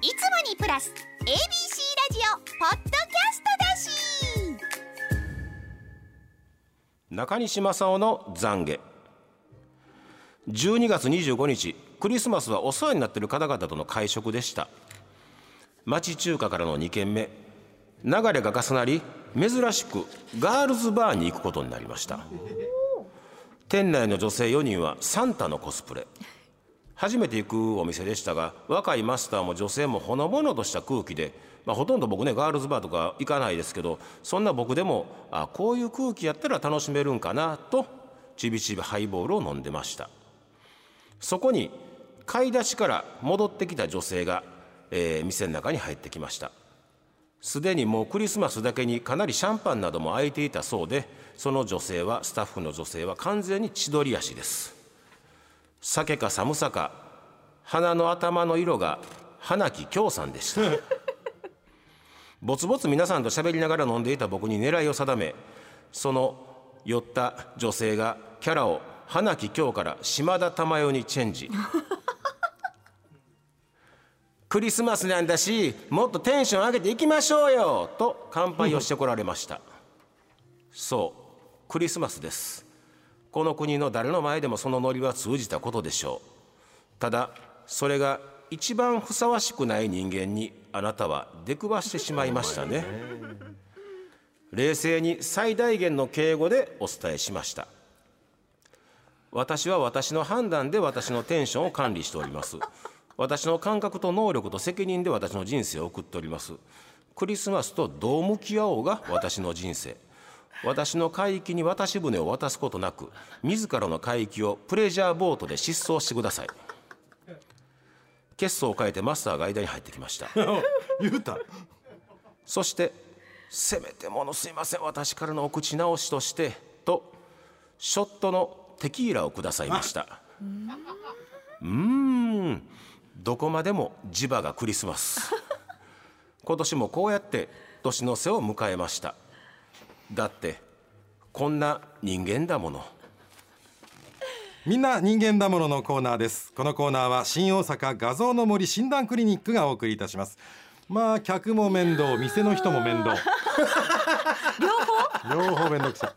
いつもにプラス ABC ラジオポッドキャストだし。中西正夫の懺悔。12月25日クリスマスはお世話になっている方々との会食でした。町中華からの2軒目。流れが重なり珍しくガールズバーに行くことになりました。店内の女性4人はサンタのコスプレ。初めて行くお店でしたが若いマスターも女性もほのぼのとした空気で、まあ、ほとんど僕ねガールズバーとか行かないですけどそんな僕でもあこういう空気やったら楽しめるんかなとちびちびハイボールを飲んでました。そこに買い出しから戻ってきた女性が、えー店の中に入ってきました。すでにもうクリスマスだけにかなりシャンパンなども空いていたそうでその女性はスタッフの女性は完全に千鳥足です。酒か寒さか鼻の頭の色が花木京さんでした。ぼつぼつ皆さんと喋りながら飲んでいた僕に狙いを定めその酔った女性がキャラを花木京から島田珠代にチェンジ。クリスマスなんだしもっとテンション上げていきましょうよと乾杯をしてこられました。そうクリスマスですこの国の誰の前でもそのノリは通じたことでしょう。ただそれが一番ふさわしくない人間にあなたは出くわしてしまいましたね。冷静に最大限の敬語でお伝えしました。私は私の判断で私のテンションを管理しております。私の感覚と能力と責任で私の人生を送っております。クリスマスとどう向き合おうが私の人生。私の海域に渡し船を渡すことなく自らの海域をプレジャーボートで疾走してください。血相を変えてマスターが間に入ってきました。言うた。そして「せめてものすいません私からのお口直しとして」とショットのテキーラをくださいました。うーん。どこまでも磁場がクリスマス。今年もこうやって年の瀬を迎えましただってこんな人間だもの。みんな人間だもののコーナーです。このコーナーは新大阪画像の森診断クリニックがお送りいたします。まあ客も面倒店の人も面倒。両方？両方面倒くさい。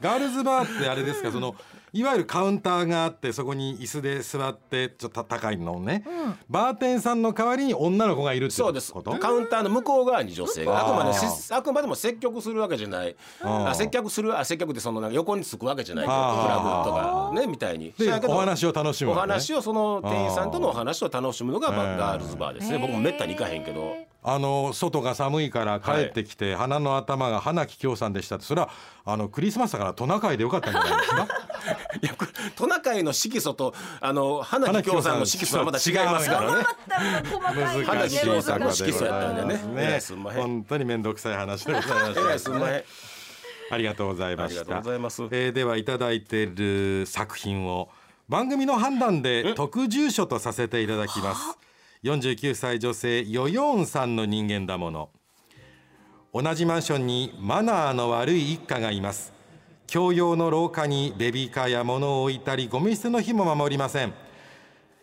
ガールズバーってあれですかそのいわゆるカウンターがあってそこに椅子で座ってちょっと高いのをね、バーテンさんの代わりに女の子がいるってそうです。こと？カウンターの向こう側に女性があくまであくまでも接客するわけじゃない。あ接客するあ接客ってそのなんか横につくわけじゃない。けどクラブとかねみたいに。お話を楽しむね。話をその店員さんとのお話を楽しむのがガールズバーですね。僕もめったに行かへんけど。あの外が寒いから帰ってきて、鼻の頭が花木京さんでしたって。それはあのクリスマスだからトナカイでよかったんじゃないですか？いやこれトナカイの色素とあの花木京さんの色素はまた違いますからね。花木京さんの色素やったんでね。えらいすんまへん。本当に面倒くさい話でございましすんまへん。たありがとうございまありがとうしたございます。えーではいただいている作品を番組の判断で特住所とさせていただきます。49歳女性ヨヨーンさんの人間だもの。同じマンションにマナーの悪い一家がいます共用の廊下にベビーカーや物を置いたりゴミ捨ての日も守りません。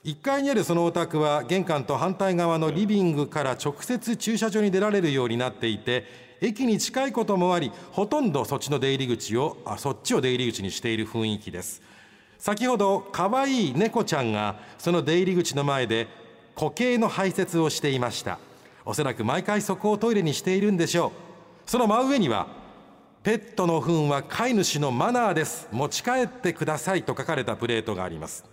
1階にあるそのお宅は玄関と反対側のリビングから直接駐車場に出られるようになっていて駅に近いこともありほとんどそっちの出入り口をあそっちを出入り口にしている雰囲気です。先ほど可愛い猫ちゃんがその出入り口の前で固形の排泄をしていました。おそらく毎回そこをトイレにしているんでしょう。その真上にはペットの糞は飼い主のマナーです。持ち帰ってくださいと書かれたプレートがあります。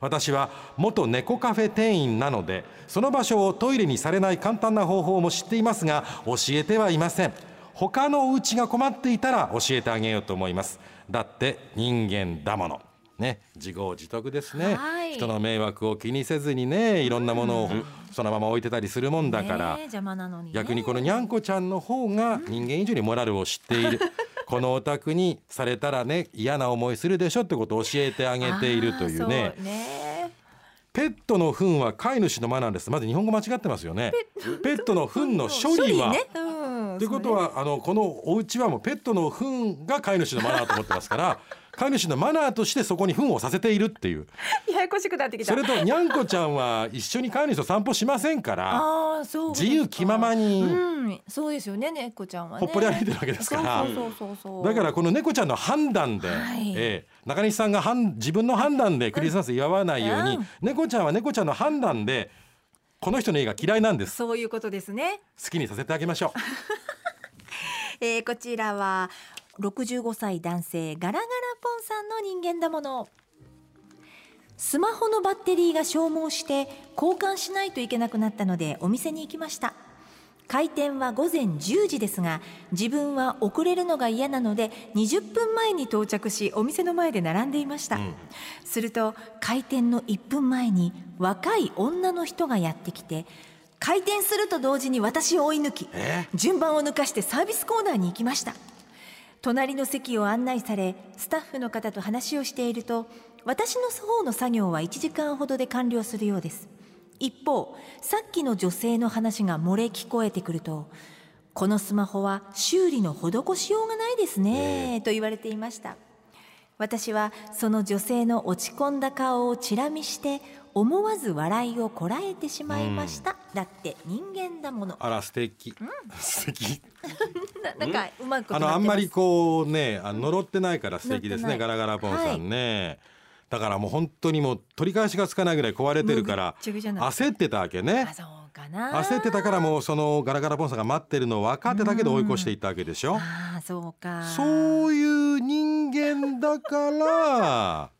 私は元猫カフェ店員なのでその場所をトイレにされない簡単な方法も知っていますが教えてはいません。他のお家が困っていたら教えてあげようと思います。だって人間だもの。ね自業自得ですね、はい。人の迷惑を気にせずにねいろんなものをそのまま置いてたりするもんだから、ねえ邪魔なのにね。逆にこのにゃんこちゃんの方が人間以上にモラルを知っている。このお宅にされたらね嫌な思いするでしょってことを教えてあげているというね。あーそうね。ペットの糞は飼い主のマナーです。まず日本語間違ってますよね。ペット。の糞の処理は。ね。うん。ということはあのこのお家はもうペットの糞が飼い主のマナーと思ってますから飼い主のマナーとしてそこに糞をさせているっていう。ややこしくなってきた。それとにゃんこちゃんは一緒に飼い主と散歩しませんからああそう自由気ままにうん。そうですよね猫ちゃんはね。ほっぽり歩いてるわけですから。そうそうそうそう。だからこの猫ちゃんの判断で、はい。ええ中西さんが判自分の判断でクリスマス祝わないように、うん。猫ちゃんは猫ちゃんの判断でこの人の家が嫌いなんです。そういうことですね。好きにさせてあげましょう。えー、こちらは65歳男性ガラガラポンさんの人間だもの。スマホのバッテリーが消耗して交換しないといけなくなったのでお店に行きました。開店は午前10時ですが自分は遅れるのが嫌なので20分前に到着しお店の前で並んでいました、すると開店の1分前に若い女の人がやってきて開店すると同時に私を追い抜き順番を抜かしてサービスコーナーに行きました隣の席を案内されスタッフの方と話をしていると私の方の作業は1時間ほどで完了するようです。一方さっきの女性の話が漏れ聞こえてくるとこのスマホは修理の施しようがないですねと言われていました。私はその女性の落ち込んだ顔をチラ見して思わず笑いをこらえてしまいました、だって人間だもの。あら素敵、素敵。な なんかうまくあのあんまりこうねあの呪ってないから素敵ですねガラガラポンさんね、だからもう本当にもう取り返しがつかないぐらい壊れてるからもうぐっちゃぐちゃな焦ってたわけね。あそうかな。焦ってたからもうそのガラガラポンさんが待ってるのを分かってたけど追い越していったわけでしょ。ああそうか。そういう人間だから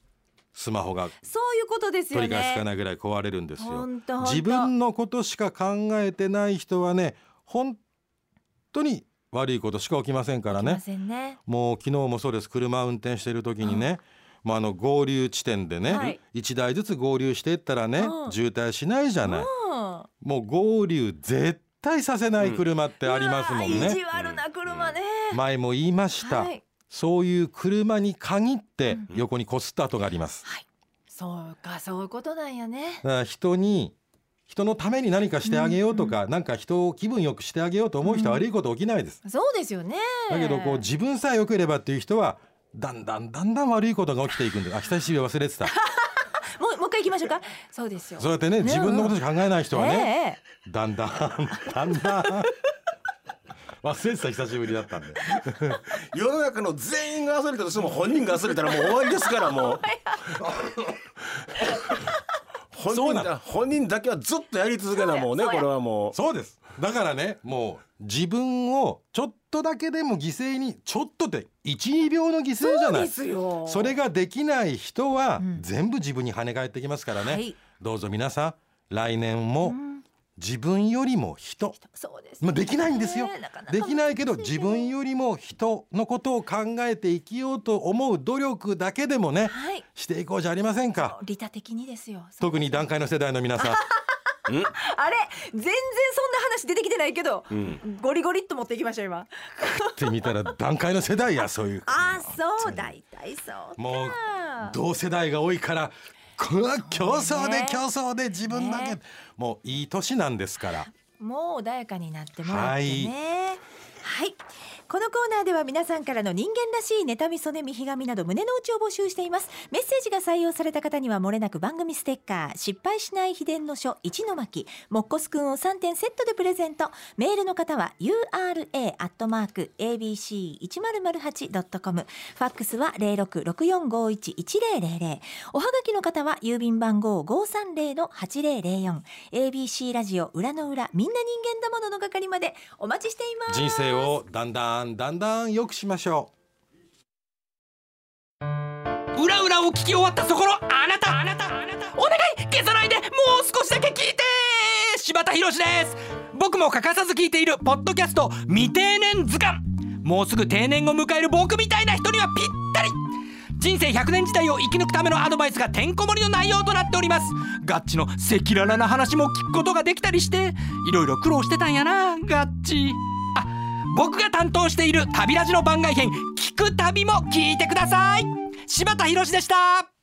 スマホがそういうことですよね。取り返しつかないぐらい壊れるんですよ。自分のことしか考えてない人はね本当に悪いことしか起きませんからね。ね。もう昨日もそうです。車運転してる時にね、まあ、あの合流地点でね、はい。一台ずつ合流していったらね、うん。渋滞しないじゃない、うん。もう合流絶対させない車ってありますもんね。うわ意地、悪な車ね、前も言いました、はいそういう車に限って横にこすった跡があります、はい。そうかそういうことなんやね。人に人のために何かしてあげようとか、なんか人を気分よくしてあげようと思う人は悪いこと起きないです、そうですよね。だけどこう自分さえ良ければっていう人はだんだんだんだん悪いことが起きていくんであ久しぶり忘れてた。もうもう一回行きましょうか。そうですよ。そうやってね自分のことしか考えない人はね、え。だんだんだんだん忘れてた久しぶりだったんで。世の中の全員が忘れたとしても本人が忘れたらもう終わりですからもう。本人だ本人だけはずっとやり続けなもうねこれはもう。そうです。だからねもう自分をちょっとだけでも犠牲にちょっとって12秒の犠牲じゃそうでないすよ。それができない人はん。全部自分に跳ね返ってきますからね、はい。どうぞ皆さん来年も自分よりも人、そうです、まあ、できないんですよ。できないけど自分よりも人のことを考えて生きようと思う努力だけでもねはい。していこうじゃありませんか。利他的にですよ。特に段階の世代の皆さん。あれ？全然そんな話出てきてないけど、ゴリゴリっと持っていきましょう今ってみたら段階の世代やそういう。あそう。大体そうもう同世代が多いから競争で競争で自分だけ、ね。もういい年なんですから。もう穏やかになってもらってね。はい、このコーナーでは皆さんからの人間らしい妬みそねみひがみなど胸の内を募集しています。メッセージが採用された方にはもれなく番組ステッカー失敗しない秘伝の書一の巻もっこすくんを3点セットでプレゼント。メールの方は ura アットマーク abc 一0 0 8 com ファックスは零六六四五一一零零零おはがきの方は郵便番号五三零の八零零四 ABC ラジオ裏の裏みんな人間だものの係までお待ちしています。人生をだんだんだんだん良くしましょう。裏裏を聞き終わったそこのあなたあなたあなたお願い消さないでもう少しだけ聞いて柴田博です。僕も欠かさず聞いているポッドキャスト未定年図鑑。もうすぐ定年を迎える僕みたいな人にはぴったり。人生100年時代を生き抜くためのアドバイスがてんこ盛りの内容となっております。ガッチの赤裸々な話も聞くことができたりしていろいろ苦労してたんやなガッチ。僕が担当している旅ラジの番外編聞く旅も聞いてください。柴田博でした。